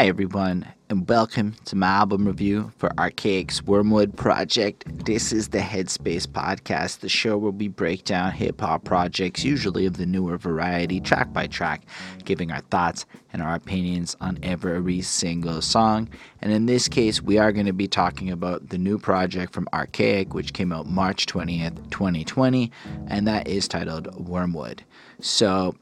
Hi, everyone, and welcome to my album review for Archaic's Wormwood Project. This is the Headspace podcast, the show where we break down hip hop projects, usually of the newer variety, track by track, giving our thoughts and our opinions on every single song. And in this case, we are going to be talking about the new project from Archaic, which came out March 20th, 2020, and that is titled Wormwood. So,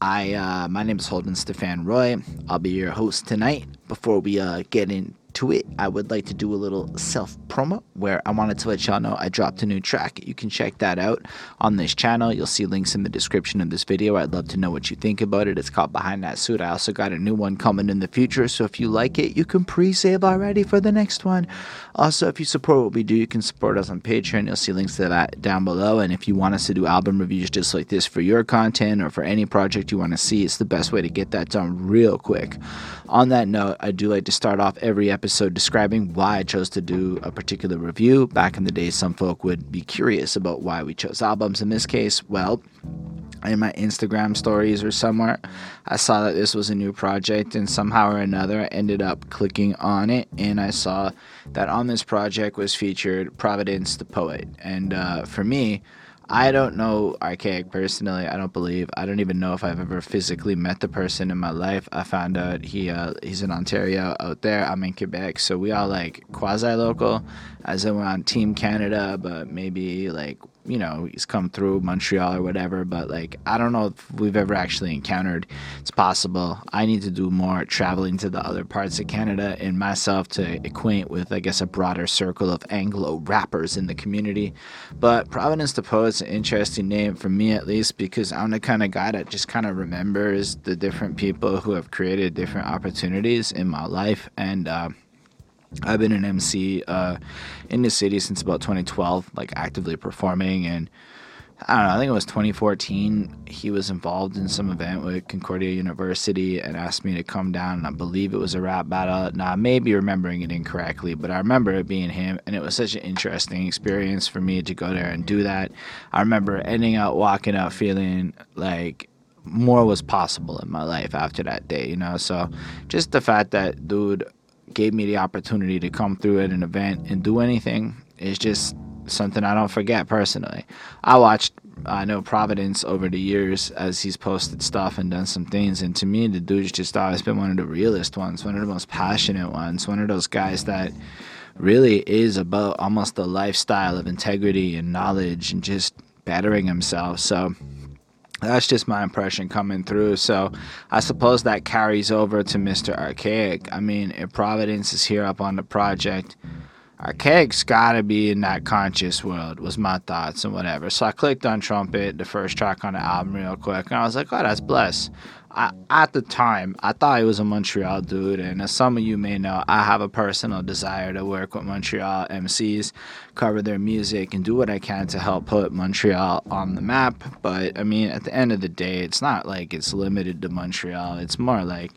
I uh, my name is Holden Stefan Roy. I'll be your host tonight. Before we uh, get in to it, I would like to do a little self promo where I wanted to let y'all know I dropped a new track. You can check that out on this channel. You'll see links in the description of this video. I'd love to know what you think about it. It's called Behind That Suit. I also got a new one coming in the future, so if you like it, you can pre save already for the next one. Also, if you support what we do, you can support us on Patreon. You'll see links to that down below. And if you want us to do album reviews just like this for your content or for any project you want to see, it's the best way to get that done real quick. On that note, I do like to start off every episode describing why I chose to do a particular review. Back in the day, some folk would be curious about why we chose albums. In this case, well, in my Instagram stories or somewhere, I saw that this was a new project, and somehow or another, I ended up clicking on it, and I saw that on this project was featured Providence the Poet. And uh, for me, I don't know Archaic personally. I don't believe. I don't even know if I've ever physically met the person in my life. I found out he uh, he's in Ontario out there. I'm in Quebec, so we all like quasi local, as in we're on Team Canada, but maybe like you know he's come through Montreal or whatever. But like I don't know if we've ever actually encountered. It's possible. I need to do more traveling to the other parts of Canada and myself to acquaint with I guess a broader circle of Anglo rappers in the community. But Providence the Poet's an interesting name for me at least because I'm the kind of guy that just kind of remembers the different people who have created different opportunities in my life and. Uh, I've been an MC uh, in the city since about 2012, like actively performing. And I don't know, I think it was 2014. He was involved in some event with Concordia University and asked me to come down. And I believe it was a rap battle. Now, I may be remembering it incorrectly, but I remember it being him. And it was such an interesting experience for me to go there and do that. I remember ending up walking out feeling like more was possible in my life after that day, you know? So just the fact that dude gave me the opportunity to come through at an event and do anything is just something I don't forget personally. I watched I know Providence over the years as he's posted stuff and done some things and to me the dude's just always been one of the realest ones, one of the most passionate ones, one of those guys that really is about almost the lifestyle of integrity and knowledge and just bettering himself. So that's just my impression coming through. So I suppose that carries over to Mr. Archaic. I mean, if Providence is here up on the project, Archaic's gotta be in that conscious world, was my thoughts and whatever. So I clicked on Trumpet, the first track on the album, real quick, and I was like, oh, that's blessed. I, at the time, I thought he was a Montreal dude, and as some of you may know, I have a personal desire to work with Montreal MCs, cover their music, and do what I can to help put Montreal on the map. But I mean, at the end of the day, it's not like it's limited to Montreal. It's more like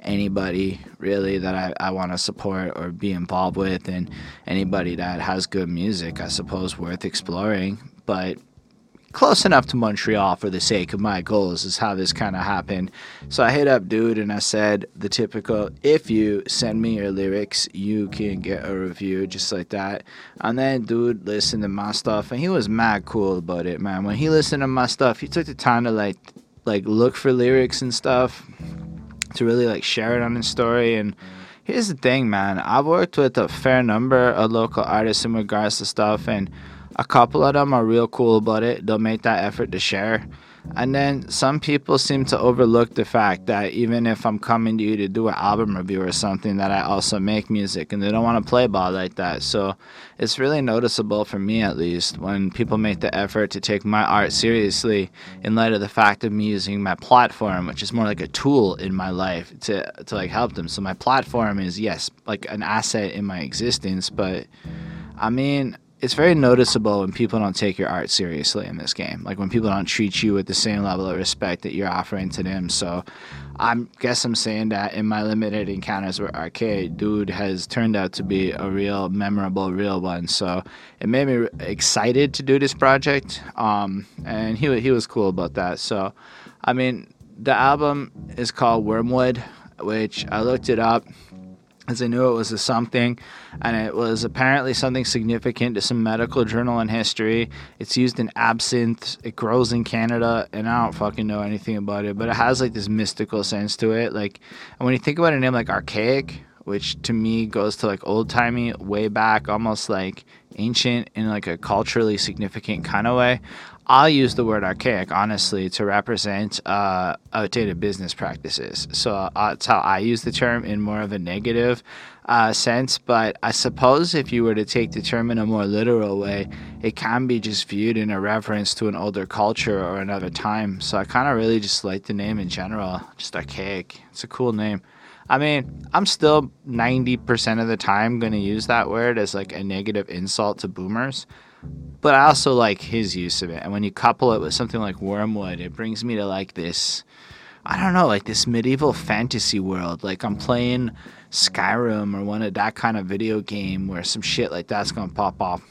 anybody really that I, I want to support or be involved with, and anybody that has good music, I suppose, worth exploring. But close enough to Montreal for the sake of my goals is how this kind of happened. So I hit up dude and I said the typical if you send me your lyrics, you can get a review just like that. And then dude listened to my stuff and he was mad cool about it, man. When he listened to my stuff, he took the time to like like look for lyrics and stuff to really like share it on his story and here's the thing, man. I've worked with a fair number of local artists in regards to stuff and a couple of them are real cool about it. They'll make that effort to share. And then some people seem to overlook the fact that even if I'm coming to you to do an album review or something, that I also make music and they don't want to play ball like that. So it's really noticeable for me at least when people make the effort to take my art seriously in light of the fact of me using my platform, which is more like a tool in my life to, to like help them. So my platform is yes, like an asset in my existence, but I mean, it's very noticeable when people don't take your art seriously in this game. Like when people don't treat you with the same level of respect that you're offering to them. So I guess I'm saying that in my limited encounters with Archaic, dude has turned out to be a real memorable, real one. So it made me excited to do this project. Um, and he, he was cool about that. So, I mean, the album is called Wormwood which I looked it up as I knew it was a something, and it was apparently something significant to some medical journal in history. It's used in absinthe. It grows in Canada, and I don't fucking know anything about it, but it has like this mystical sense to it. Like, and when you think about a name like archaic, which to me goes to like old timey, way back, almost like ancient in like a culturally significant kind of way. I'll use the word archaic, honestly, to represent uh, outdated business practices. So uh, that's how I use the term in more of a negative uh, sense. But I suppose if you were to take the term in a more literal way, it can be just viewed in a reference to an older culture or another time. So I kind of really just like the name in general, just archaic. It's a cool name. I mean, I'm still 90% of the time going to use that word as like a negative insult to boomers but I also like his use of it. And when you couple it with something like Wormwood, it brings me to like this, I don't know, like this medieval fantasy world. Like I'm playing Skyrim or one of that kind of video game where some shit like that's gonna pop off.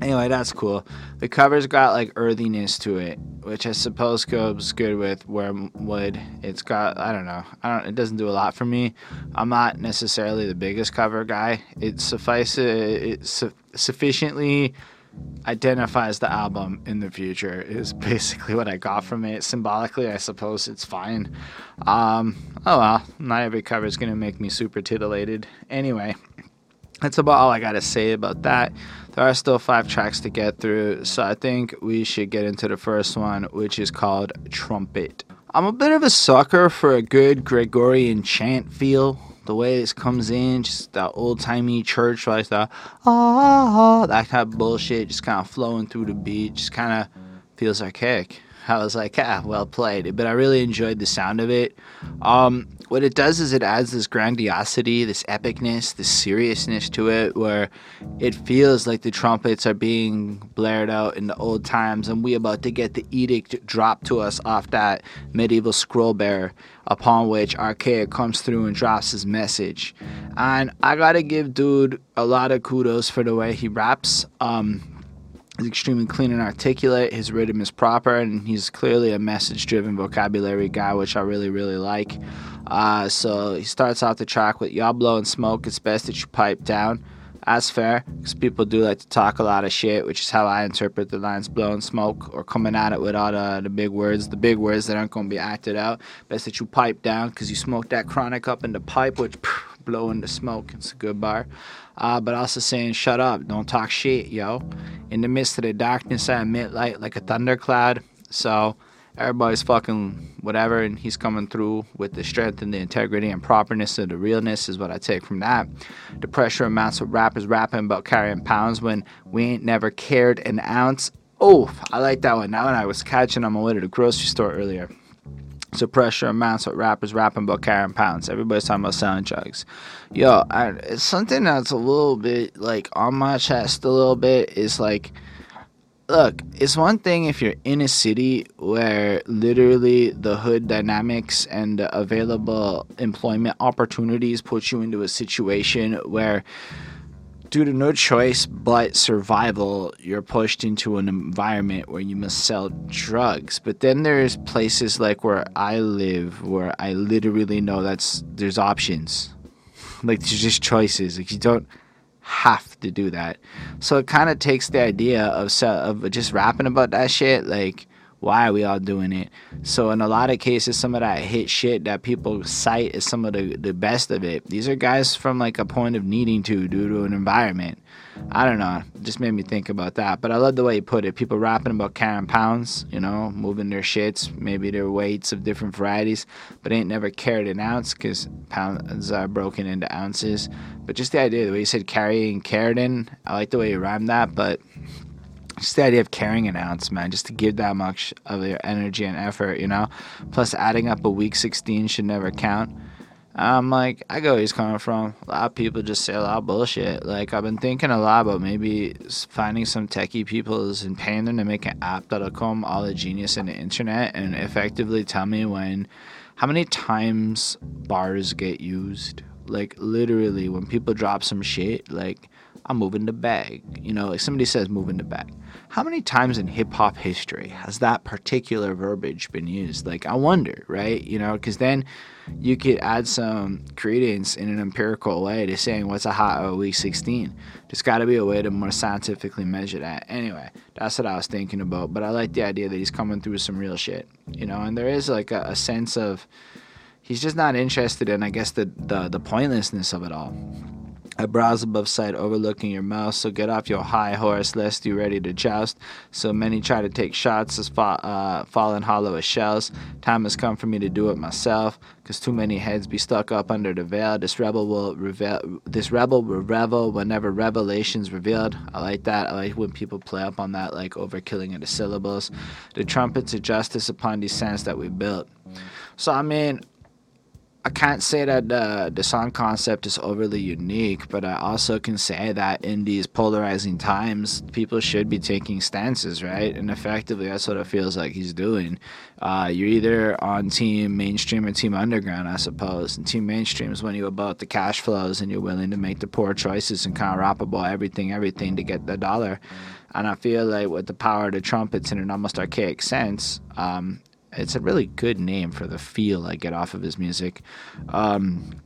Anyway, that's cool. The cover's got like earthiness to it, which I suppose goes good with Wormwood. It's got I don't know. I don't. It doesn't do a lot for me. I'm not necessarily the biggest cover guy. It suffices. It su- sufficiently identifies the album in the future is basically what I got from it. Symbolically, I suppose it's fine. Um, oh well, not every cover is gonna make me super titillated. Anyway, that's about all I gotta say about that. There are still five tracks to get through, so I think we should get into the first one, which is called Trumpet. I'm a bit of a sucker for a good Gregorian chant feel the way this comes in, just that old timey church, like that, ah, that kind of bullshit, just kind of flowing through the beat, just kind of feels archaic. I was like, ah, well played. But I really enjoyed the sound of it. Um, what it does is it adds this grandiosity, this epicness, this seriousness to it, where it feels like the trumpets are being blared out in the old times, and we about to get the edict dropped to us off that medieval scroll bearer, upon which Archaic comes through and drops his message. And I gotta give dude a lot of kudos for the way he raps. Um, He's extremely clean and articulate. His rhythm is proper, and he's clearly a message driven vocabulary guy, which I really, really like. Uh, so he starts off the track with Y'all blowing smoke, it's best that you pipe down. That's fair, because people do like to talk a lot of shit, which is how I interpret the lines blowing smoke or coming at it with all the, the big words, the big words that aren't going to be acted out. Best that you pipe down, because you smoke that chronic up in the pipe, which phew, blowing the smoke. It's a good bar. Uh, but also saying, shut up, don't talk shit, yo. In the midst of the darkness, I emit light like a thundercloud. So everybody's fucking whatever, and he's coming through with the strength and the integrity and properness of the realness is what I take from that. The pressure amounts of rappers rapping about carrying pounds when we ain't never cared an ounce. Oh, I like that one. That one I was catching on my way to the grocery store earlier. So pressure amounts of rappers rapping about carrying pounds. Everybody's talking about selling drugs. Yo, I, it's something that's a little bit like on my chest a little bit is like look, it's one thing if you're in a city where literally the hood dynamics and available employment opportunities put you into a situation where due to no choice but survival, you're pushed into an environment where you must sell drugs. But then there's places like where I live where I literally know that's there's options. Like there's just choices. Like you don't have to do that. So it kind of takes the idea of of just rapping about that shit like why are we all doing it? So in a lot of cases, some of that hit shit that people cite is some of the, the best of it. These are guys from like a point of needing to due to an environment. I don't know. Just made me think about that. But I love the way he put it. People rapping about carrying pounds, you know, moving their shits, maybe their weights of different varieties, but ain't never carried an ounce because pounds are broken into ounces. But just the idea, the way he said carrying carried in, I like the way he rhymed that, but just the idea of carrying an ounce, man, just to give that much of your energy and effort, you know. Plus, adding up a weak 16 should never count. I'm like, I go where he's coming from. A lot of people just say a lot of bullshit. Like, I've been thinking a lot about maybe finding some techie people and paying them to make an app that'll come all the genius in the internet and effectively tell me when, how many times bars get used. Like, literally, when people drop some shit, like, I'm moving the bag. You know, like somebody says moving the bag. How many times in hip hop history has that particular verbiage been used? Like, I wonder, right? You know, because then you could add some credence in an empirical way to saying what's a hot week 16. There's got to be a way to more scientifically measure that. Anyway, that's what I was thinking about. But I like the idea that he's coming through some real shit, you know, and there is like a, a sense of he's just not interested in, I guess, the, the, the pointlessness of it all. I browse above sight, overlooking your mouth. So get off your high horse, lest you ready to joust. So many try to take shots as fa- uh, falling hollow as shells. Time has come for me to do it myself, cause too many heads be stuck up under the veil. This rebel will reveal. This rebel will revel whenever revelations revealed. I like that. I like when people play up on that, like overkilling of the syllables. The trumpets of justice upon these sands that we built. So I mean, I can't say that the song concept is overly unique, but I also can say that in these polarizing times, people should be taking stances, right? And effectively, that's what it feels like he's doing. Uh, you're either on team mainstream or team underground, I suppose. And team mainstream is when you're about the cash flows and you're willing to make the poor choices and kind of rap about everything, everything to get the dollar. And I feel like with the power of the trumpets in an almost archaic sense, um, it's a really good name for the feel I get off of his music. Um,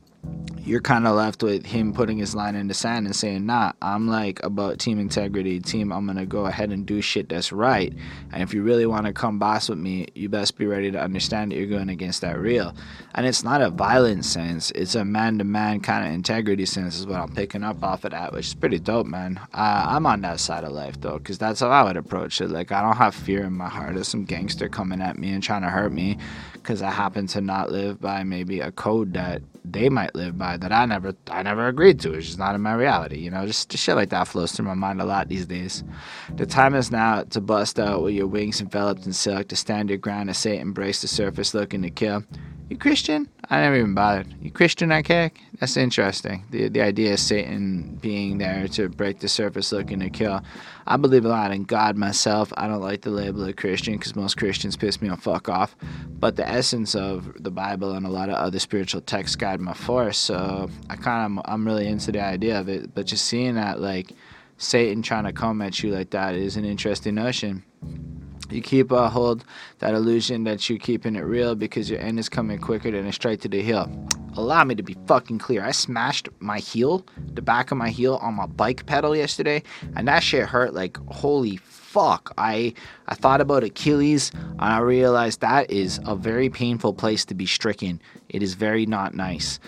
you're kind of left with him putting his line in the sand and saying, nah, I'm like about team integrity, team, I'm gonna go ahead and do shit that's right. And if you really wanna come boss with me, you best be ready to understand that you're going against that real. And it's not a violent sense, it's a man to man kind of integrity sense, is what I'm picking up off of that, which is pretty dope, man. Uh, I'm on that side of life though, because that's how I would approach it. Like, I don't have fear in my heart of some gangster coming at me and trying to hurt me because I happen to not live by maybe a code that they might live by that I never I never agreed to. It's just not in my reality, you know. Just, just shit like that flows through my mind a lot these days. The time is now to bust out with your wings enveloped in silk, to stand your ground, and say embrace the surface looking to kill. You Christian? I never even bothered. You Christian archaic? That's interesting. The the idea of Satan being there to break the surface looking to kill. I believe a lot in God myself. I don't like the label of Christian because most Christians piss me on fuck off. But the essence of the Bible and a lot of other spiritual texts guide my force. So I kind of I'm really into the idea of it. But just seeing that like Satan trying to come at you like that is an interesting notion you keep a hold that illusion that you're keeping it real because your end is coming quicker than a straight to the heel. Allow me to be fucking clear. I smashed my heel, the back of my heel, on my bike pedal yesterday, and that shit hurt like holy fuck. I I thought about Achilles and I realized that is a very painful place to be stricken. It is very not nice.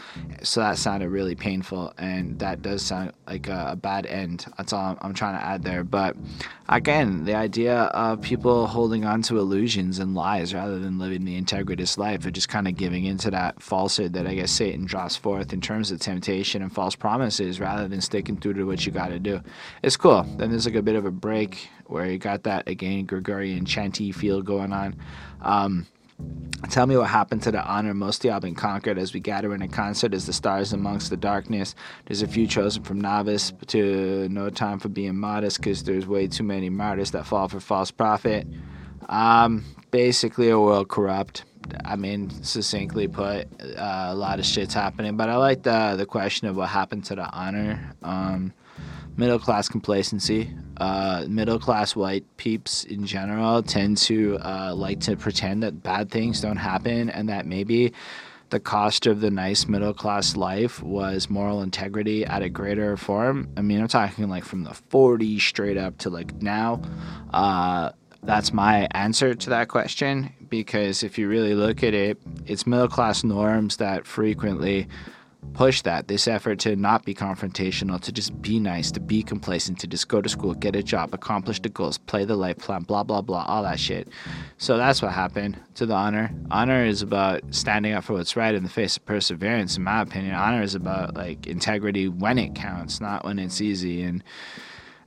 So that sounded really painful and that does sound like a, a bad end. That's all I'm, trying to add there. But again, the idea of people holding on to illusions and lies rather than living the integritous life or just kind of giving into that falsehood that I guess Satan draws forth in terms of temptation and false promises rather than sticking through to what you got to do. It's cool. Then there's like a bit of a break where you got that again Gregorian chanty feel going on. Um, Tell me what happened to the honor most y'all been conquered as we gather in a concert as the stars amongst the darkness. There's a few chosen from novice to no time for being modest because there's way too many martyrs that fall for false prophet. Um, basically, a world corrupt. I mean, succinctly put, uh, a lot of shit's happening. But I like the the question of what happened to the honor. Um, middle class complacency. Uh, middle class white peeps in general tend to uh, like to pretend that bad things don't happen and that maybe the cost of the nice middle class life was moral integrity at a greater form. I mean, I'm talking like from the 40s straight up to like now. Uh, that's my answer to that question because if you really look at it, it's middle class norms that frequently push that this effort to not be confrontational to just be nice to be complacent to just go to school get a job accomplish the goals play the life plan blah blah blah all that shit. So that's what happened to the honor. Honor is about standing up for what's right in the face of perseverance in my opinion. Honor is about like integrity when it counts not when it's easy. And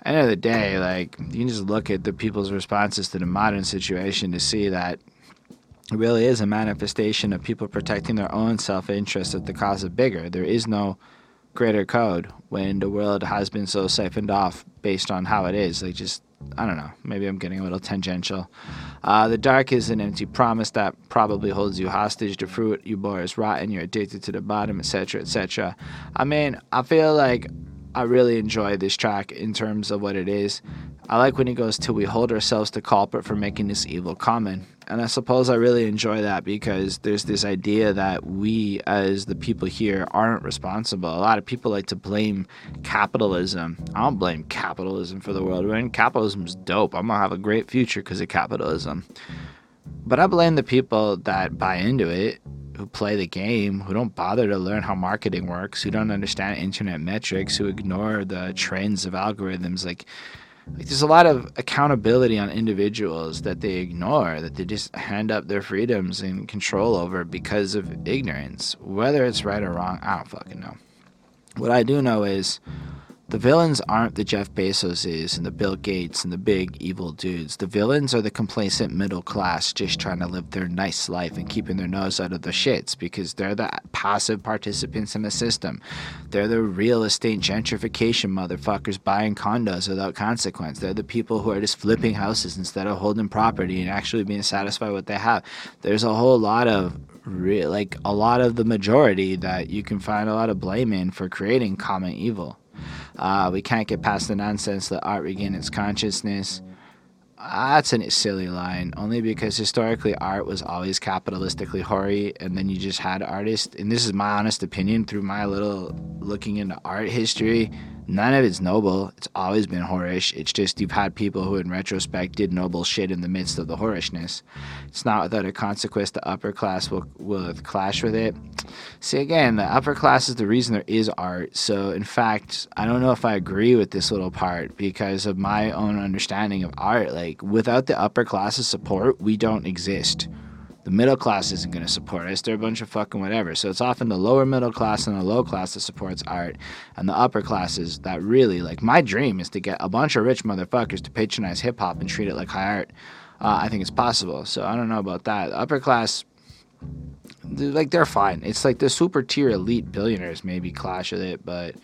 end of the day like you can just look at the people's responses to the modern situation to see that it really is a manifestation of people protecting their own self interest at the cost of bigger. There is no greater code when the world has been so siphoned off based on how it is. Like, just, I don't know, maybe I'm getting a little tangential. Uh, the dark is an empty promise that probably holds you hostage. The fruit you bore is rotten, you're addicted to the bottom, etc., etc. I mean, I feel like I really enjoy this track in terms of what it is. I like when he goes till we hold ourselves to culprit for making this evil common. And I suppose I really enjoy that because there's this idea that we, as the people here, aren't responsible. A lot of people like to blame capitalism. I don't blame capitalism for the world. I mean, capitalism's dope. I'm gonna have a great future because of capitalism. But I blame the people that buy into it, who play the game, who don't bother to learn how marketing works, who don't understand internet metrics, who ignore the trends of algorithms. Like, like there's a lot of accountability on individuals that they ignore, that they just hand up their freedoms and control over because of ignorance. Whether it's right or wrong, I don't fucking know. What I do know is the villains aren't the Jeff Bezoses and the Bill Gates and the big evil dudes. The villains are the complacent middle class just trying to live their nice life and keeping their nose out of the shits because they're the passive participants in the system. They're the real estate gentrification motherfuckers buying condos without consequence. They're the people who are just flipping houses instead of holding property and actually being satisfied with what they have. There's a whole lot of like a lot of the majority that you can find a lot of blame in for creating common evil. Uh, we can't get past the nonsense that art regain its consciousness. That's a silly line, only because historically art was always capitalistically hoary, and then you just had artists, and this is my honest opinion through my little looking into art history None of it's noble. It's always been whorish. It's just you've had people who, in retrospect, did noble shit in the midst of the whorishness. It's not without a consequence the upper class will, will clash with it. See, again, the upper class is the reason there is art. So, in fact, I don't know if I agree with this little part because of my own understanding of art. Like, without the upper class's support, we don't exist the middle class isn't going to support us. They're a bunch of fucking whatever. So it's often the lower middle class and the low class that supports art, and the upper classes that really like. My dream is to get a bunch of rich motherfuckers to patronize hip hop and treat it like high art. Uh, I think it's possible. So I don't know about that. The upper class, like they're fine. It's like the super tier elite billionaires maybe clash with it, but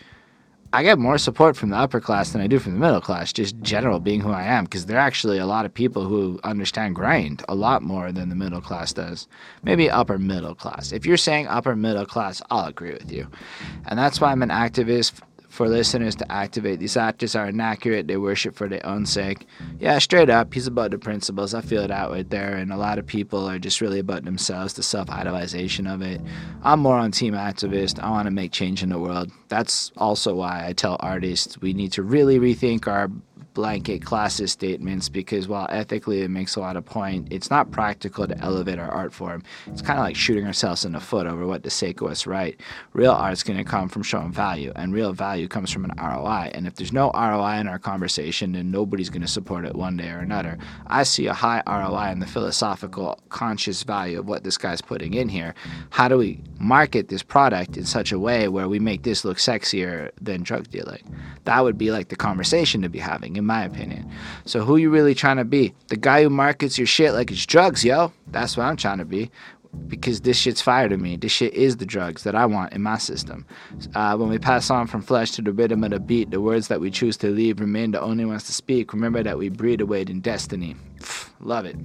I get more support from the upper class than I do from the middle class, just general being who I am, because there are actually a lot of people who understand grind a lot more than the middle class does. Maybe upper middle class. If you're saying upper middle class, I'll agree with you. And that's why I'm an activist for listeners to activate. These actors are inaccurate. They worship for their own sake. Yeah, straight up, he's about the principles. I feel it out right there. And a lot of people are just really about themselves, the self idolization of it. I'm more on team activist. I want to make change in the world. That's also why I tell artists we need to really rethink our blanket classist statements because while ethically it makes a lot of point, it's not practical to elevate our art form. It's kind of like shooting ourselves in the foot over what to us right. Real art's going to come from showing value, and real value comes from an ROI. And if there's no ROI in our conversation, then nobody's going to support it one day or another. I see a high ROI in the philosophical, conscious value of what this guy's putting in here. How do we market this product in such a way where we make this look sexier than drug dealing? That would be like the conversation to be having my opinion. So who you really trying to be? The guy who markets your shit like it's drugs, yo. That's what I'm trying to be. Because this shit's fire to me. This shit is the drugs that I want in my system. Uh, when we pass on from flesh to the rhythm of the beat, the words that we choose to leave remain the only ones to speak. Remember that we breed away in destiny. Love it.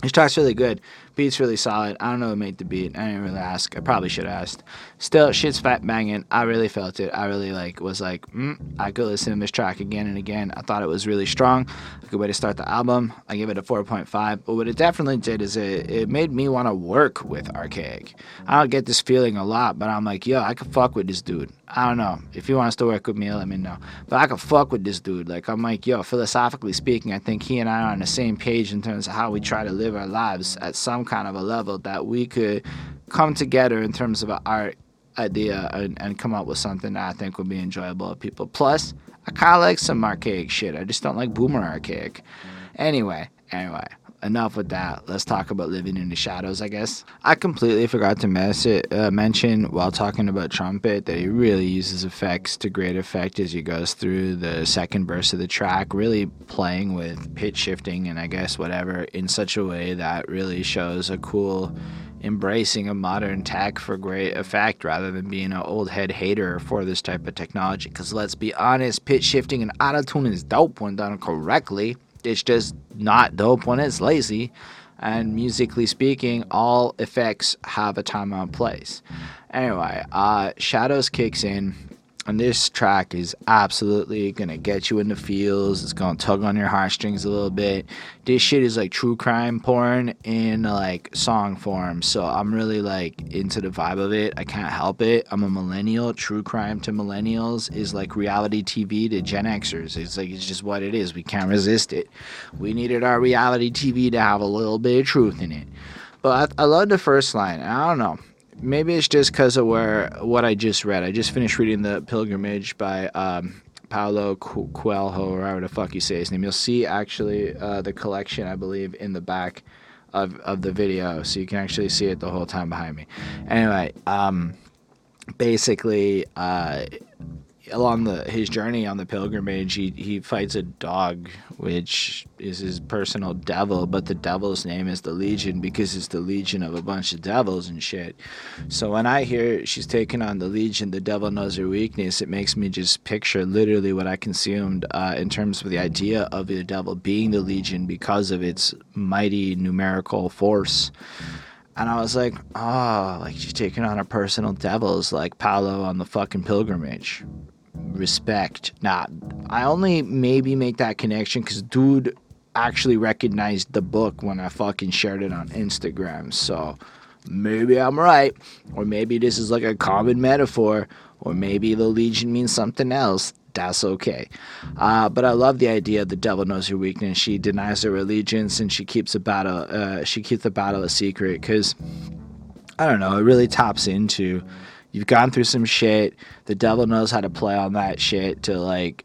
This track's really good. Beat's really solid. I don't know who made the beat. I didn't really ask. I probably should have asked. Still, shit's fat banging. I really felt it. I really like was like, mm, I could listen to this track again and again. I thought it was really strong. A good way to start the album. I give it a 4.5. But what it definitely did is it, it made me want to work with Archaic. I don't get this feeling a lot, but I'm like, yo, I could fuck with this dude. I don't know. If he wants to work with me, let me know. But I could fuck with this dude. Like, I'm like, yo, philosophically speaking, I think he and I are on the same page in terms of how we try to live our lives at some kind of a level that we could come together in terms of an art idea and, and come up with something that I think would be enjoyable to people. Plus, I kind of like some archaic shit. I just don't like boomer archaic. Anyway, anyway, enough with that. Let's talk about living in the shadows, I guess. I completely forgot to mess it, uh, mention while talking about trumpet that he really uses effects to great effect as he goes through the second verse of the track, really playing with pitch shifting and I guess whatever in such a way that really shows a cool embracing of modern tech for great effect rather than being an old head hater for this type of technology. Because let's be honest, pitch shifting and auto tuning is dope when done correctly. It's just not dope when it's lazy. And musically speaking, all effects have a time and place. Anyway, uh, Shadows kicks in. And this track is absolutely gonna get you in the feels. It's gonna tug on your heartstrings a little bit. This shit is like true crime porn in like song form. So I'm really like into the vibe of it. I can't help it. I'm a millennial. True crime to millennials is like reality TV to Gen Xers. It's like it's just what it is. We can't resist it. We needed our reality TV to have a little bit of truth in it. But I, I love the first line. I don't know maybe it's just because of where what I just read. I just finished reading the Pilgrimage by um, Paulo Coelho, or however the fuck you say his name. You'll see actually uh, the collection, I believe, in the back of, of the video, so you can actually see it the whole time behind me. Anyway, um, basically, uh, along the his journey on the pilgrimage, he he fights a dog, which is his personal devil. But the devil's name is the Legion because it's the legion of a bunch of devils and shit. So when I hear she's taking on the Legion, the devil knows her weakness. It makes me just picture literally what I consumed uh, in terms of the idea of the devil being the Legion because of its mighty numerical force. And I was like, oh, like she's taking on her personal devils like Paulo on the fucking pilgrimage respect. Now, I only maybe make that connection because dude actually recognized the book when I fucking shared it on Instagram. So maybe I'm right, or maybe this is like a common metaphor, or maybe the Legion means something else. That's okay. Uh, but I love the idea the devil knows her weakness. She denies her allegiance and she keeps the battle. Uh, she keeps the battle a secret because I don't know. It really taps into you've gone through some shit. The devil knows how to play on that shit to like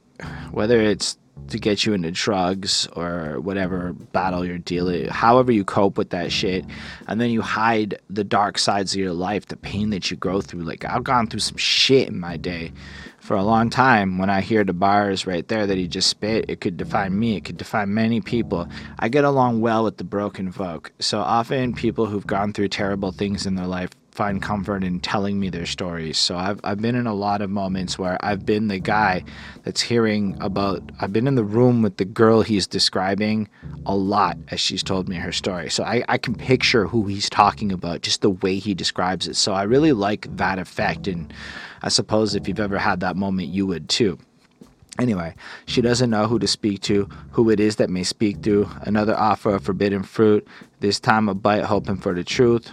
whether it's to get you into drugs or whatever battle you're dealing however you cope with that shit. And then you hide the dark sides of your life the pain that you go through. Like i've gone through some shit in my day for a long time. When i hear the bars right there that he just spit it could define me. It could define many people. I get along well with the broken folk. So often people who've gone through terrible things in their life find comfort in telling me their stories. So I've, I've been in a lot of moments where I've been the guy that's hearing about, I've been in the room with the girl he's describing a lot as she's told me her story. So I, I can picture who he's talking about, just the way he describes it. So I really like that effect. And I suppose if you've ever had that moment, you would too. Anyway, she doesn't know who to speak to, who it is that may speak through. Another offer of forbidden fruit, this time a bite hoping for the truth.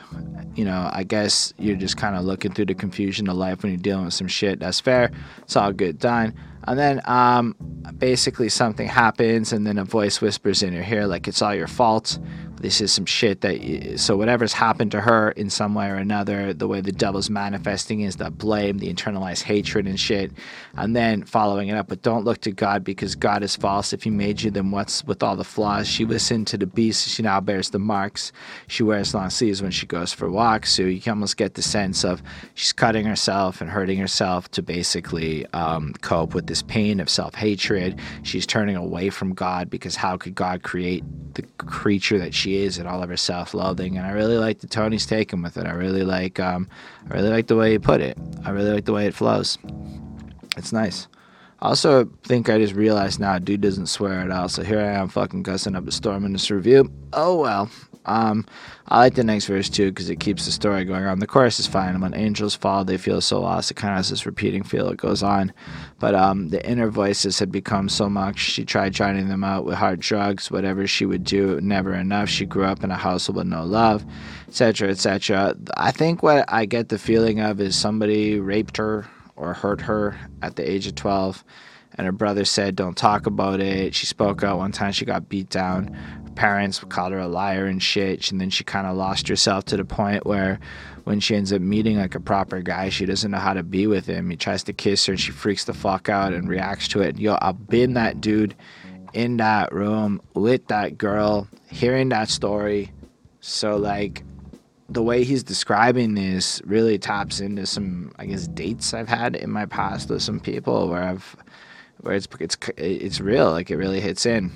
You know, I guess you're just kind of looking through the confusion of life when you're dealing with some shit. That's fair. It's all good, done. And then um, basically something happens, and then a voice whispers in your ear, like, it's all your fault. This is some shit that You, so whatever's happened to her in some way or another the way the devil's manifesting is the blame the internalized hatred and shit. And then following it up but don't look to god because god is false. If he made you then what's with all the flaws? She listened to the beast. She now bears the marks. She wears long sleeves when she goes for walks. So you can almost get the sense of she's cutting herself and hurting herself to basically um, cope with this pain of self-hatred. She's turning away from god because how could god create the creature that she is and all of her self-loathing? And i really like the tony's taken with it. I really like um, i really like the way he put it. I really like the way it flows. It's nice. I also think I just realized now dude doesn't swear at all, so here I am fucking cussing up a storm in this review. Oh well. Um, I like the next verse too because it keeps the story going on. The chorus is fine. When angels fall, they feel so lost. It kind of has this repeating feel. It goes on, but um, the inner voices had become so much. She tried drowning them out with hard drugs. Whatever she would do, never enough. She grew up in a household with no love, etc., etc. I think what I get the feeling of is somebody raped her or hurt her at the age of twelve and her brother said, Don't talk about it. She spoke out one time, she got beat down Her parents called her a liar and shit. And then she kind of lost herself to the point where when she ends up meeting like a proper guy, she doesn't know how to be with him. He tries to kiss her and she freaks the fuck out and reacts to it. Yo, I've been that dude in that room with that girl, hearing that story. So, like, the way he's describing this really taps into some, I guess, dates I've had in my past with some people where I've, where it's it's it's real, like it really hits in.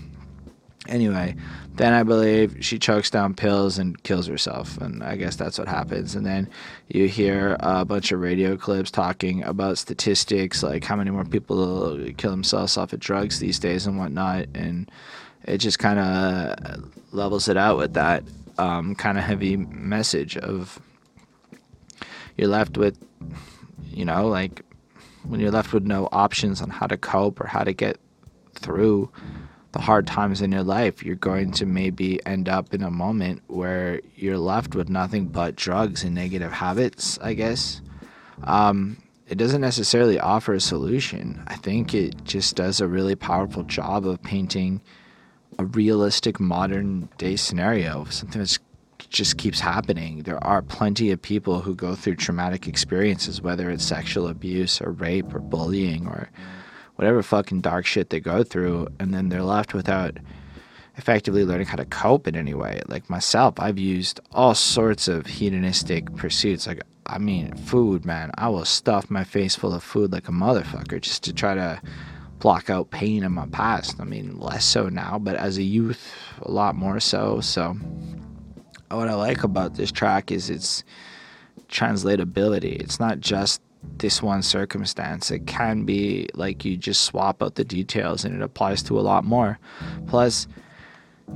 Anyway, then I believe she chokes down pills and kills herself, and I guess that's what happens. And then you hear a bunch of radio clips talking about statistics, like how many more people kill themselves off of drugs these days and whatnot, and it just kind of levels it out with that um, kind of heavy message of you're left with, you know, like when you're left with no options on how to cope or how to get through the hard times in your life, you're going to maybe end up in a moment where you're left with nothing but drugs and negative habits, I guess. Um, it doesn't necessarily offer a solution. I think it just does a really powerful job of painting a realistic modern day scenario, something that just keeps happening. There are plenty of people who go through traumatic experiences, whether it's sexual abuse or rape or bullying or whatever fucking dark shit they go through, and then they're left without effectively learning how to cope in any way. Like myself, I've used all sorts of hedonistic pursuits. Like, I mean, food, man. I will stuff my face full of food like a motherfucker just to try to block out pain in my past. I mean, less so now, but as a youth, a lot more so. So, what I like about this track is its translatability. It's not just this one circumstance. It can be like you just swap out the details and it applies to a lot more. Plus,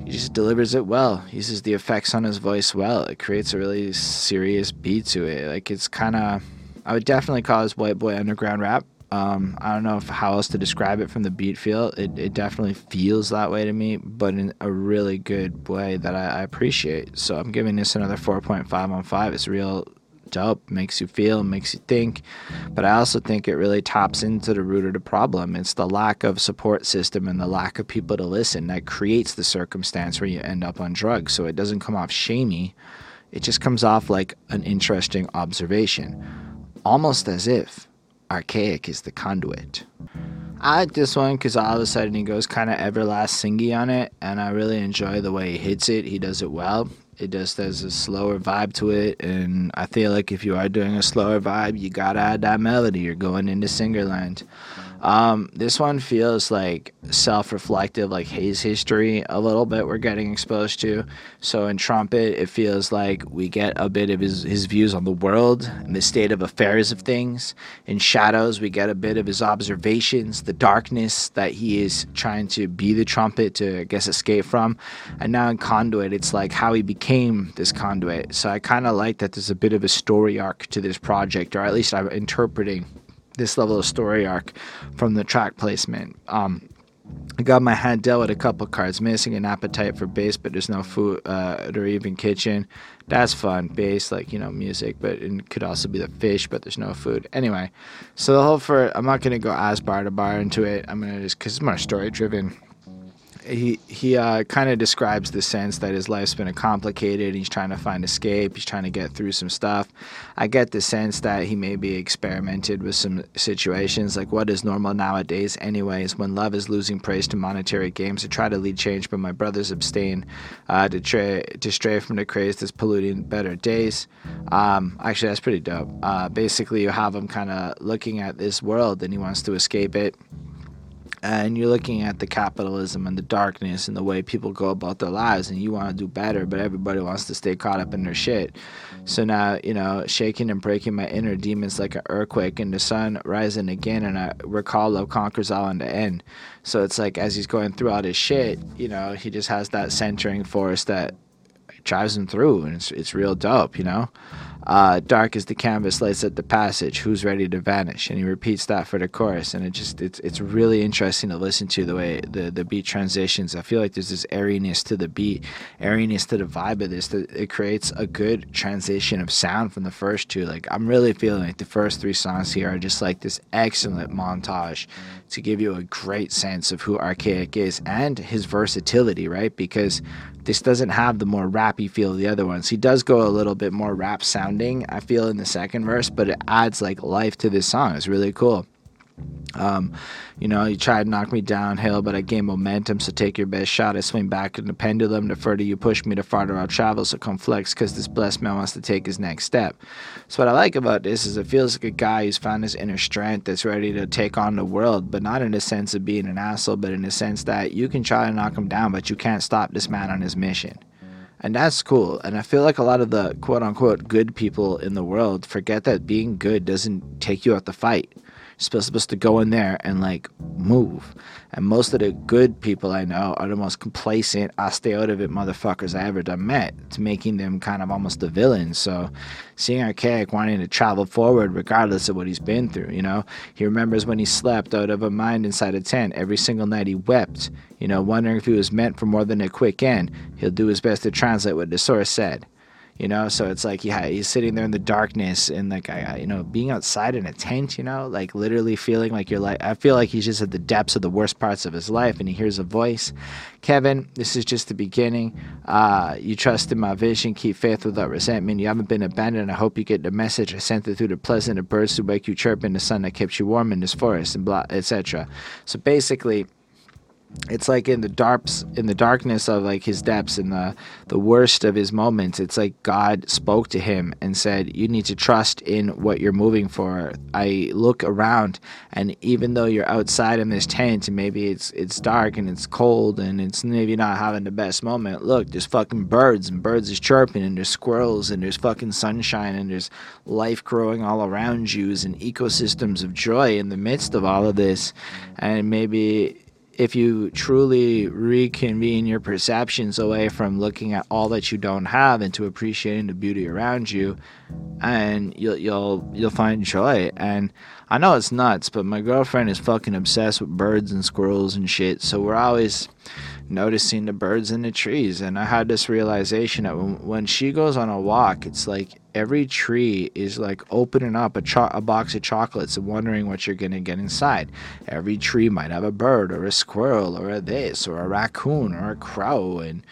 he just delivers it well. He Uses the effects on his voice well. It creates a really serious beat to it. Like it's kind of, I would definitely call this white boy underground rap. Um, I don't know if, how else to describe it from the beat feel. It, it definitely feels that way to me, but in a really good way that I, I appreciate. So I'm giving this another 4.5 on 5. It's real dope, makes you feel, makes you think. But I also think it really taps into the root of the problem. It's the lack of support system and the lack of people to listen that creates the circumstance where you end up on drugs. So it doesn't come off shamey, it just comes off like an interesting observation, almost as if archaic is the conduit. I like this one because all of a sudden he goes kind of everlast singy on it, and I really enjoy the way he hits it. He does it well. It just has a slower vibe to it, and I feel like if you are doing a slower vibe, you gotta add that melody. You're going into Singerland. Um, this one feels like self-reflective, like his history a little bit. We're getting exposed to. So in trumpet, it feels like we get a bit of his his views on the world and the state of affairs of things. In shadows, we get a bit of his observations, the darkness that he is trying to be the trumpet to, I guess, escape from. And now in conduit, it's like how he became this conduit. So I kind of like that. There's a bit of a story arc to this project, or at least I'm interpreting this level of story arc from the track placement. Um, I got my hand dealt with a couple cards, missing an appetite for bass, but there's no food uh, or even kitchen. That's fun, bass, like you know, music, but it could also be the fish, but there's no food. Anyway, so the whole for I'm not gonna go as bar to bar into it. I'm gonna just because it's more story driven he he uh, kind of describes the sense that his life's been complicated. He's trying to find escape. He's trying to get through some stuff. I get the sense that he maybe experimented with some situations like what is normal nowadays, anyways. When love is losing praise to monetary games, I try to lead change, but my brothers abstain uh, to tray to stray from the craze that's polluting better days. Um, actually, that's pretty dope. Uh, basically, you have him kind of looking at this world and he wants to escape it and you're looking at the capitalism and the darkness and the way people go about their lives and you want to do better but everybody wants to stay caught up in their shit. So now you know shaking and breaking my inner demons like an earthquake and the sun rising again and i recall love conquers all in the end. So it's like as he's going through all his shit you know he just has that centering force that drives him through and it's, it's real dope you know uh, dark as the canvas lights up the passage. Who's ready to vanish? And he repeats that for the chorus, and it just it's it's really interesting to listen to the way the the beat transitions. I feel like there's this airiness to the beat, airiness to the vibe of this that it creates a good transition of sound from the first two. Like I'm really feeling like the first three songs here are just like this excellent montage to give you a great sense of who Archaic is and his versatility, right? Because this doesn't have the more rappy feel of the other ones. He does go a little bit more rap sounding, I feel, in the second verse, but it adds like life to this song. It's really cool. Um, you know, you tried to knock me downhill, but I gain momentum, so take your best shot. I swing back in the pendulum. The further you push me, the farther I'll travel, so come flex, because this blessed man wants to take his next step. So, what I like about this is it feels like a guy who's found his inner strength that's ready to take on the world, but not in the sense of being an asshole, but in the sense that you can try to knock him down, but you can't stop this man on his mission. And that's cool. And I feel like a lot of the quote unquote good people in the world forget that being good doesn't take you out the fight You're supposed to go in there and like move. And most of the good people I know are the most complacent, I stay out of it motherfuckers I ever done met. It's making them kind of almost the villains. So seeing Archaic wanting to travel forward regardless of what he's been through, you know. He remembers when he slept out of a mind inside a tent. Every single night he wept, you know, wondering if he was meant for more than a quick end. He'll do his best to translate what the source said you know? So it's like yeah he's sitting there in the darkness and like I, you know being outside in a tent you know like literally feeling like you're like i feel like he's just at the depths of the worst parts of his life and he hears a voice. Kevin this is just the beginning. Uh, you trust in my vision keep faith without resentment. You haven't been abandoned. I hope you get the message. I sent it through the pleasant of birds to wake you chirping the sun that keeps you warm in this forest and blah etc so basically it's like in the darks in the darkness of like his depths in the the worst of his moments it's like god spoke to him and said you need to trust in what you're moving for. I look around and even though you're outside in this tent and maybe it's it's dark and it's cold and it's maybe not having the best moment look there's fucking birds and birds is chirping and there's squirrels and there's fucking sunshine and there's life growing all around you and ecosystems of joy in the midst of all of this. And maybe if you truly reconvene your perceptions away from looking at all that you don't have into appreciating the beauty around you and you'll you'll you'll find joy. And I know it's nuts but my girlfriend is fucking obsessed with birds and squirrels and shit so we're always noticing the birds in the trees. And I had this realization that when, when she goes on a walk it's like every tree is like opening up a, cho- a box of chocolates and wondering what you're going to get inside. Every tree might have a bird or a squirrel or a this or a raccoon or a crow. And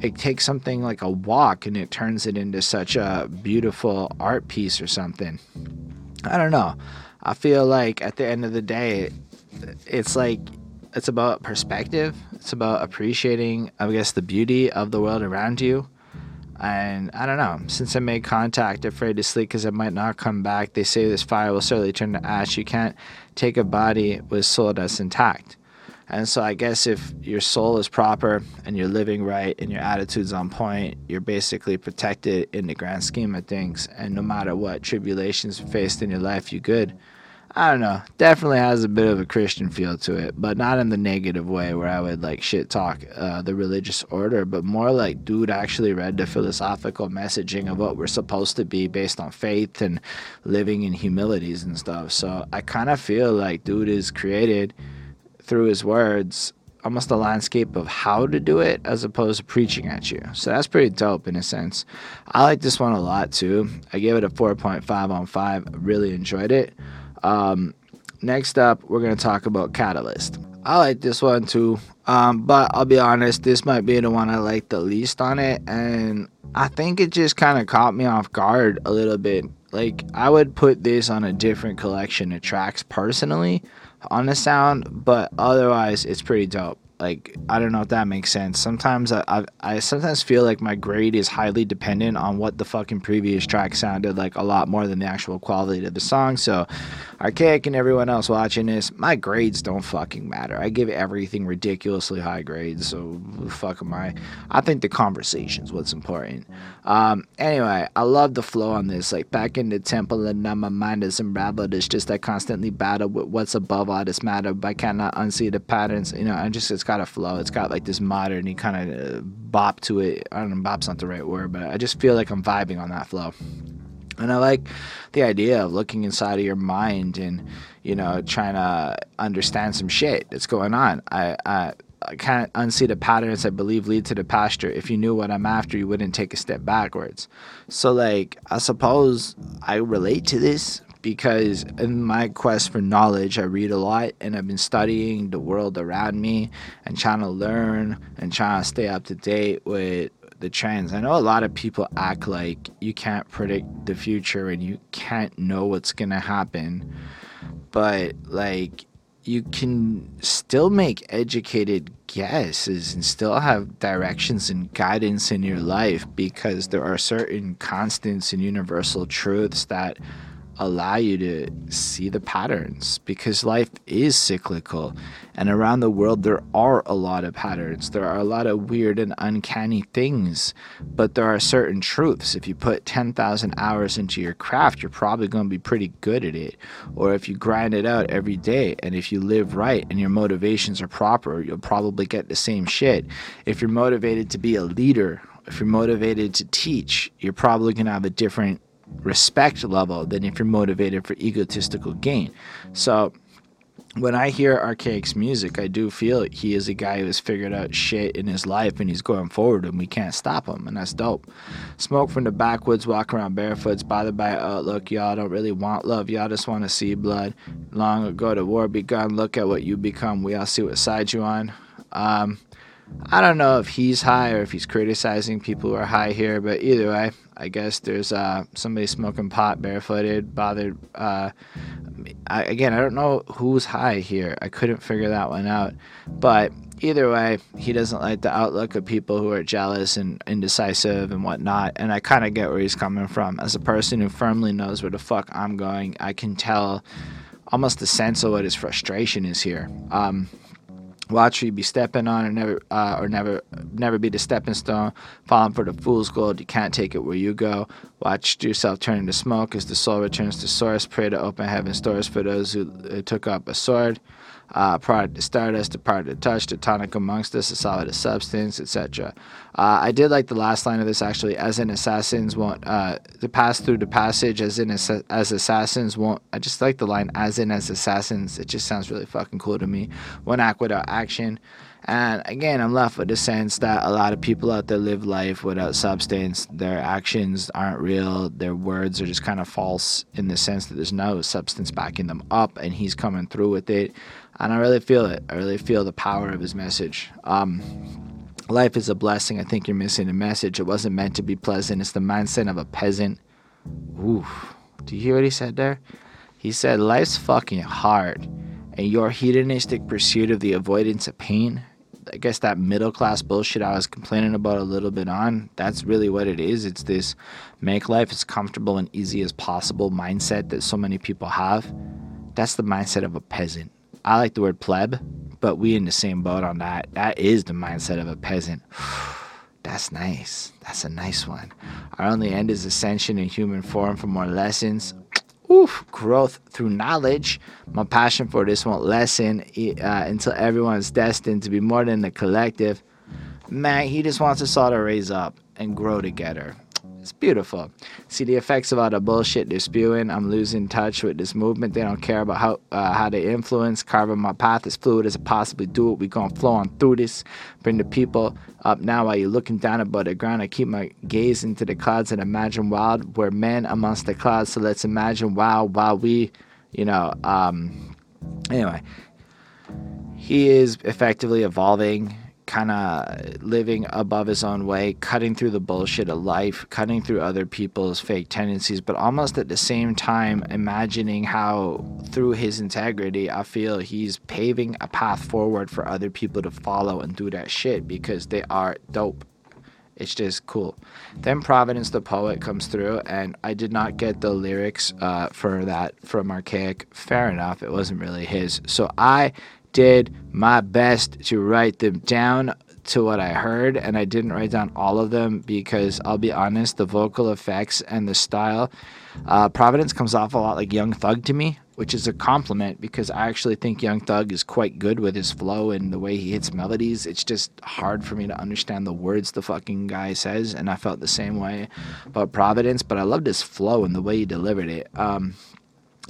it takes something like a walk and it turns it into such a beautiful art piece or something. I don't know. I feel like at the end of the day, it's like it's about perspective. It's about appreciating, I guess, the beauty of the world around you and I don't know, since I made contact, afraid to sleep because it might not come back. They say this fire will certainly turn to ash. You can't take a body with soul that's intact. And so I guess if your soul is proper and you're living right and your attitude's on point, you're basically protected in the grand scheme of things. And no matter what tribulations faced in your life, you're good. I don't know. Definitely has a bit of a Christian feel to it, but not in the negative way where I would like shit talk uh, the religious order, but more like dude actually read the philosophical messaging of what we're supposed to be based on faith and living in humilities and stuff. So I kind of feel like dude is created through his words almost a landscape of how to do it as opposed to preaching at you. So that's pretty dope in a sense. I like this one a lot too. I gave it a 4.5 on 5. Really enjoyed it. Um, next up, we're going to talk about Catalyst. I like this one too, um, but I'll be honest, this might be the one I like the least on it, and I think it just kind of caught me off guard a little bit. Like, I would put this on a different collection of tracks personally on the sound, but otherwise, it's pretty dope. Like I don't know if that makes sense. Sometimes I, I, I sometimes feel like my grade is highly dependent on what the fucking previous track sounded like a lot more than the actual quality of the song. So Archaic and everyone else watching this, my grades don't fucking matter. I give everything ridiculously high grades. So fuck am I? I think the conversation's what's important. Um, anyway, I love the flow on this. Like back in the temple and now my mind is unraveled. It's just I constantly battle with what's above all this matter, but I cannot unsee the patterns. You know, I just it's got a flow. It's got like this modern kind of uh, bop to it. I don't know, bop's not the right word, but I just feel like I'm vibing on that flow. And I like the idea of looking inside of your mind and, you know, trying to understand some shit that's going on. I, I, I can't unsee the patterns I believe lead to the pasture. If you knew what I'm after, you wouldn't take a step backwards. So, like, I suppose I relate to this because in my quest for knowledge, I read a lot and I've been studying the world around me and trying to learn and trying to stay up to date with the trends. I know a lot of people act like you can't predict the future and you can't know what's going to happen, but like you can still make educated guesses and still have directions and guidance in your life because there are certain constants and universal truths that allow you to see the patterns because life is cyclical. And around the world, there are a lot of patterns. There are a lot of weird and uncanny things, but there are certain truths. If you put 10,000 hours into your craft, you're probably going to be pretty good at it. Or if you grind it out every day and if you live right and your motivations are proper, you'll probably get the same shit. If you're motivated to be a leader, if you're motivated to teach, you're probably going to have a different respect level than if you're motivated for egotistical gain. So when I hear Archaic's music, I do feel he is a guy who has figured out shit in his life and he's going forward and we can't stop him, and that's dope. Smoke from the backwoods, walk around barefoots, bothered by outlook. Y'all don't really want love, y'all just want to see blood. Long ago the war begun, look at what you become. We all see what side you on. Um, I don't know if he's high or if he's criticizing people who are high here, but either way, I guess there's uh, somebody smoking pot barefooted, bothered. Uh, I, again, I don't know who's high here. I couldn't figure that one out. But either way, he doesn't like the outlook of people who are jealous and indecisive and whatnot. And I kind of get where he's coming from. As a person who firmly knows where the fuck I'm going, I can tell almost the sense of what his frustration is here. Um, Watch you be stepping on or never uh, or never never be the stepping stone, falling for the fool's gold. You can't take it where you go. Watch yourself turning to smoke as the soul returns to source. Pray to open heaven's doors for those who uh, took up a sword uh, product to stardust, a part to touch, the tonic amongst us, a solid substance, etc. Uh, I did like the last line of this actually, as in assassins won't, uh, to pass through the passage, as in as, as assassins won't. I just like the line, as in as assassins. It just sounds really fucking cool to me. One act without action. And again, I'm left with the sense that a lot of people out there live life without substance. Their actions aren't real. Their words are just kind of false in the sense that there's no substance backing them up, and he's coming through with it and I really feel it. I really feel the power of his message. Um, life is a blessing. I think you're missing a message. It wasn't meant to be pleasant. It's the mindset of a peasant. Ooh, do you hear what he said there? He said, "Life's fucking hard, and your hedonistic pursuit of the avoidance of pain." I guess that middle class bullshit I was complaining about a little bit on, that's really what it is. It's this make life as comfortable and easy as possible mindset that so many people have. That's the mindset of a peasant. I like the word pleb, but we in the same boat on that. That is the mindset of a peasant. That's nice. That's a nice one. Our only end is ascension in human form for more lessons. Oof, growth through knowledge. My passion for this won't lessen uh, until everyone is destined to be more than the collective. Man, he just wants us all to raise up and grow together. It's beautiful. See the effects of all the bullshit they're spewing. I'm losing touch with this movement. They don't care about how uh, how they influence. Carving my path as fluid as I possibly do it. We gonna flow on through this. Bring the people up now while you're looking down above the ground. I keep my gaze into the clouds and imagine wild. We're men amongst the clouds, so let's imagine wow while we, you know. Um, anyway, he is effectively evolving kind of living above his own way, cutting through the bullshit of life, cutting through other people's fake tendencies, but almost at the same time imagining how through his integrity, I feel he's paving a path forward for other people to follow and do that shit because they are dope. It's just cool. Then Providence the poet comes through, and I did not get the lyrics uh, for that from Archaic. Fair enough, it wasn't really his. So I did my best to write them down to what I heard, and I didn't write down all of them because I'll be honest, the vocal effects and the style, uh, Providence comes off a lot like Young Thug to me, which is a compliment because I actually think Young Thug is quite good with his flow and the way he hits melodies. It's just hard for me to understand the words the fucking guy says, and I felt the same way about Providence, but I loved his flow and the way he delivered it. Um,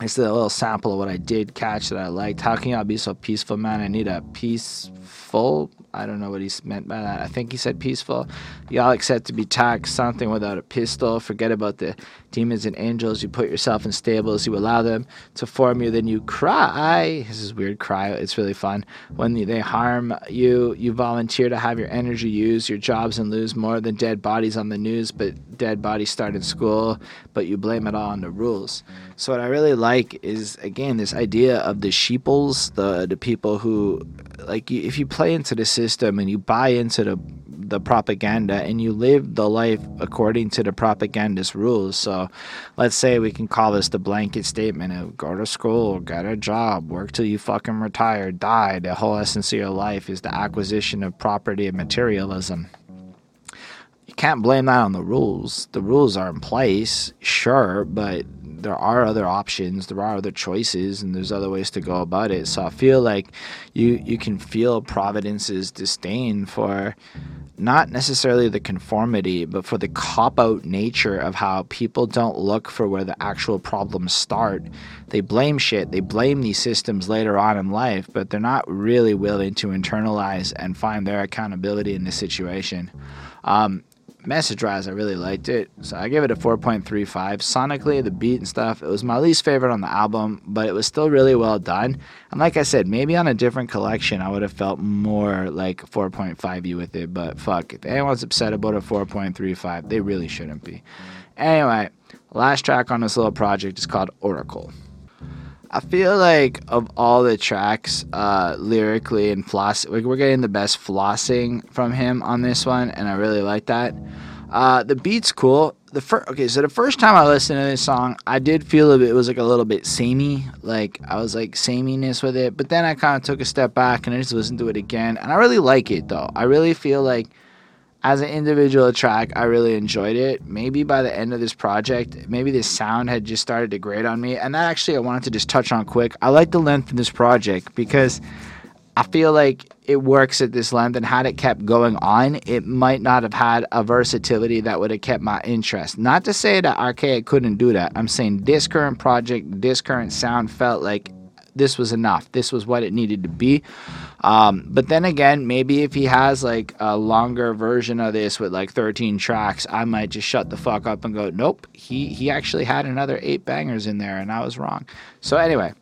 it's a little sample of what I did catch that I liked. How can y'all be so peaceful, man? I need a peaceful. I don't know what he meant by that. I think he said peaceful. Y'all accept to be taxed something without a pistol. Forget about the demons and angels. You put yourself in stables. You allow them to form you. Then you cry. This is weird. Cry. It's really fun. When they harm you, you volunteer to have your energy used, your jobs, and lose more than dead bodies on the news. But dead bodies start in school. But you blame it all on the rules. So what I really like is again this idea of the sheeples, the the people who like if you play into the system and you buy into the the propaganda and you live the life according to the propagandist rules. So let's say we can call this the blanket statement of go to school, get a job, work till you fucking retire, die. The whole essence of your life is the acquisition of property and materialism. You can't blame that on the rules. The rules are in place, sure, but there are other options, there are other choices, and there's other ways to go about it. So I feel like you you can feel Providence's disdain for not necessarily the conformity, but for the cop out nature of how people don't look for where the actual problems start. They blame shit, they blame these systems later on in life, but they're not really willing to internalize and find their accountability in the situation. Um, message wise, I really liked it. So I gave it a 4.35. Sonically, the beat and stuff, it was my least favorite on the album, but it was still really well done. And like I said, maybe on a different collection, I would have felt more like 4.5 with it. But fuck, if anyone's upset about a 4.35, they really shouldn't be. Anyway, last track on this little project is called Oracle. I feel like of all the tracks, uh, lyrically and floss, we're getting the best flossing from him on this one, and I really like that. Uh, the beat's cool. The first, okay, so the first time I listened to this song, I did feel it was like a little bit samey, like I was like sameness with it. But then I kind of took a step back and I just listened to it again, and I really like it though. I really feel like as an individual track, I really enjoyed it. Maybe by the end of this project, maybe the sound had just started to grate on me. And that actually, I wanted to just touch on quick. I like the length of this project because I feel like it works at this length. And had it kept going on, it might not have had a versatility that would have kept my interest. Not to say that Archaic couldn't do that. I'm saying this current project, this current sound felt like this was enough. This was what it needed to be. Um, but then again, maybe if he has like a longer version of this with like 13 tracks, I might just shut the fuck up and go, nope, he, he actually had another eight bangers in there and I was wrong. So anyway,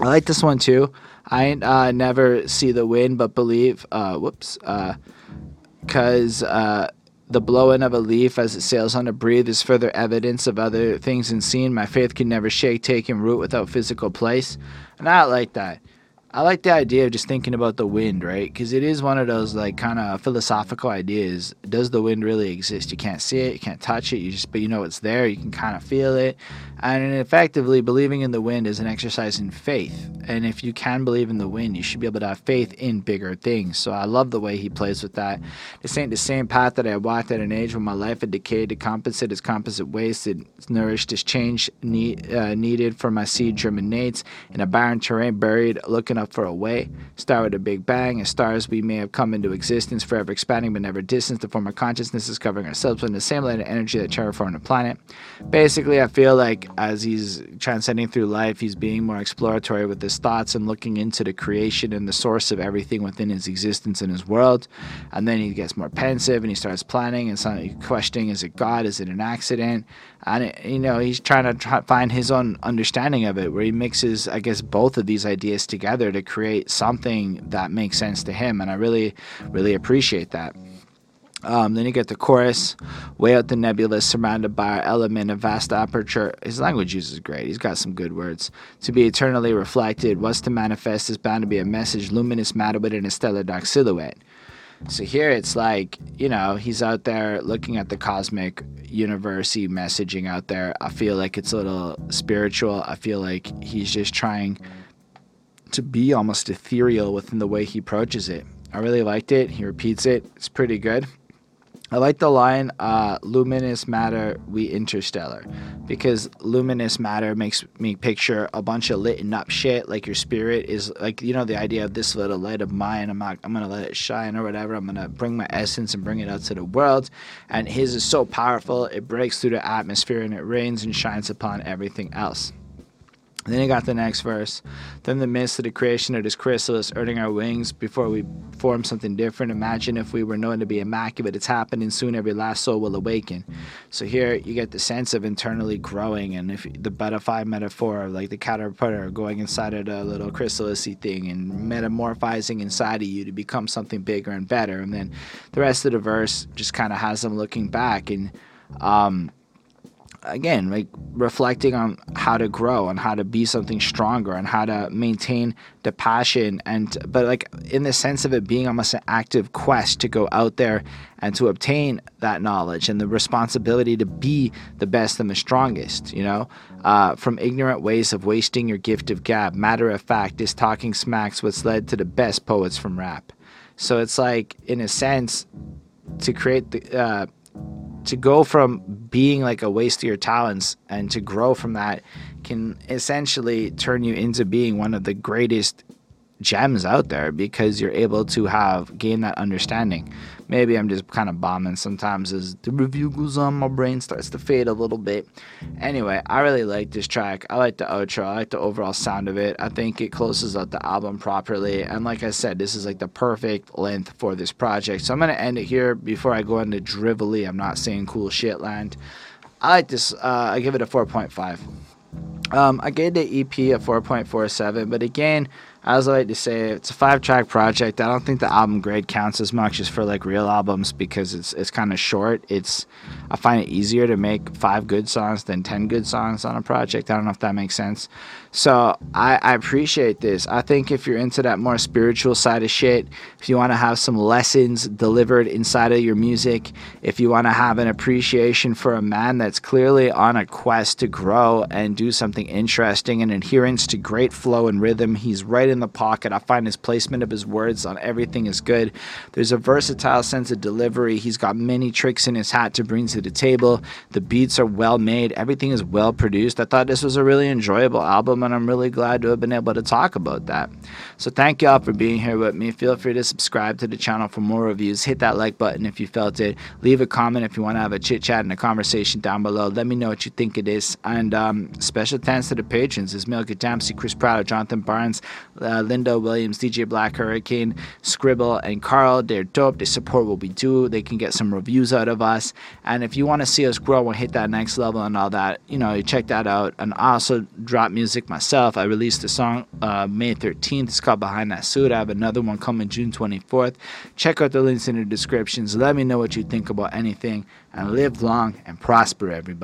I like this one too. I uh, never see the win but believe. Uh, whoops. Because uh, the blowing of a leaf as it sails on a breeze is further evidence of other things unseen. My faith can never shake, taking root without physical place. And I like that. I like the idea of just thinking about the wind, right? Because it is one of those like kind of philosophical ideas. Does the wind really exist? You can't see it, you can't touch it, you just but you know it's there. You can kind of feel it, and effectively, believing in the wind is an exercise in faith. And if you can believe in the wind, you should be able to have faith in bigger things. So I love the way he plays with that. This ain't the same path that I walked at an age when my life had decayed to compensate as composite waste. It nourished as change need, uh, needed for my seed germinates in a barren terrain, buried, looking up for a way. Start with a big bang. As stars, we may have come into existence, forever expanding but never distant. The form of consciousness is covering ourselves with the same light of energy that terraformed the planet. Basically, I feel like as he's transcending through life, he's being more exploratory with his thoughts and looking into the creation and the source of everything within his existence and his world. And then he gets more pensive and he starts planning and suddenly questioning: Is it God? Is it an accident? And it, you know, he's trying to try, find his own understanding of it, where he mixes, I guess, both of these ideas together to create something that makes sense to him. And I really, really appreciate that. Um, then you get the chorus, way out the nebulous, surrounded by our element of vast aperture. His language use is great. He's got some good words. To be eternally reflected, what's to manifest is bound to be a message, luminous matter within a stellar dark silhouette. So here it's like, you know, he's out there looking at the cosmic universe messaging out there. I feel like it's a little spiritual. I feel like he's just trying to be almost ethereal within the way he approaches it. I really liked it. He repeats it. It's pretty good. I like the line uh, "luminous matter, we interstellar," because luminous matter makes me picture a bunch of lit up shit. Like your spirit is like you know the idea of this little light of mine. I'm not, I'm gonna let it shine or whatever. I'm gonna bring my essence and bring it out to the world. And his is so powerful, it breaks through the atmosphere and it rains and shines upon everything else. Then he got the next verse. Then the midst of the creation of this chrysalis, earning our wings before we form something different. Imagine if we were known to be immaculate. It's happening soon. Every last soul will awaken. So here you get the sense of internally growing, and if the butterfly metaphor, like the caterpillar going inside of the little chrysalisy thing and metamorphizing inside of you to become something bigger and better. And then the rest of the verse just kind of has them looking back and. Um, again, like reflecting on how to grow and how to be something stronger and how to maintain the passion and but like in the sense of it being almost an active quest to go out there and to obtain that knowledge and the responsibility to be the best and the strongest, you know? Uh, from ignorant ways of wasting your gift of gab, matter of fact, is talking smacks what's led to the best poets from rap. So it's like, in a sense, to create the uh, to go from being like a waste of your talents and to grow from that can essentially turn you into being one of the greatest gems out there because you're able to have gain that understanding. Maybe I'm just kind of bombing sometimes as the review goes on, my brain starts to fade a little bit. Anyway, I really like this track. I like the outro. I like the overall sound of it. I think it closes out the album properly. And like I said, this is like the perfect length for this project. So I'm gonna end it here before I go into drivelly. I'm not saying cool shit land. I like this. Uh, I give it a 4.5. Um, I gave the EP a 4.47, but again, as I like to say, it's a five track project. I don't think the album grade counts as much as for like real albums because it's it's kind of short. It's I find it easier to make five good songs than ten good songs on a project. I don't know if that makes sense. So I, I appreciate this. I think if you're into that more spiritual side of shit, if you want to have some lessons delivered inside of your music, if you want to have an appreciation for a man that's clearly on a quest to grow and do something interesting and adherence to great flow and rhythm, he's right in the pocket. I find his placement of his words on everything is good. There's a versatile sense of delivery. He's got many tricks in his hat to bring to the table. The beats are well made. Everything is well produced. I thought this was a really enjoyable album and I'm really glad to have been able to talk about that. So thank y'all for being here with me. Feel free to subscribe to the channel for more reviews. Hit that like button if you felt it. Leave a comment if you want to have a chit chat and a conversation down below. Let me know what you think it is. And um, special thanks to the patrons: Ismail Dempsey, Chris Prado, Jonathan Barnes, uh, Linda Williams, DJ Black Hurricane, Scribble, and Carl. They're dope. They support what we do. They can get some reviews out of us. And if you want to see us grow and hit that next level and all that, you know, you check that out. And I also drop music myself. I released a song uh, May 13th. It's called Behind That Suit. I have another one coming June 24th. Check out the links in the descriptions. Let me know what you think about anything. And live long and prosper, everybody.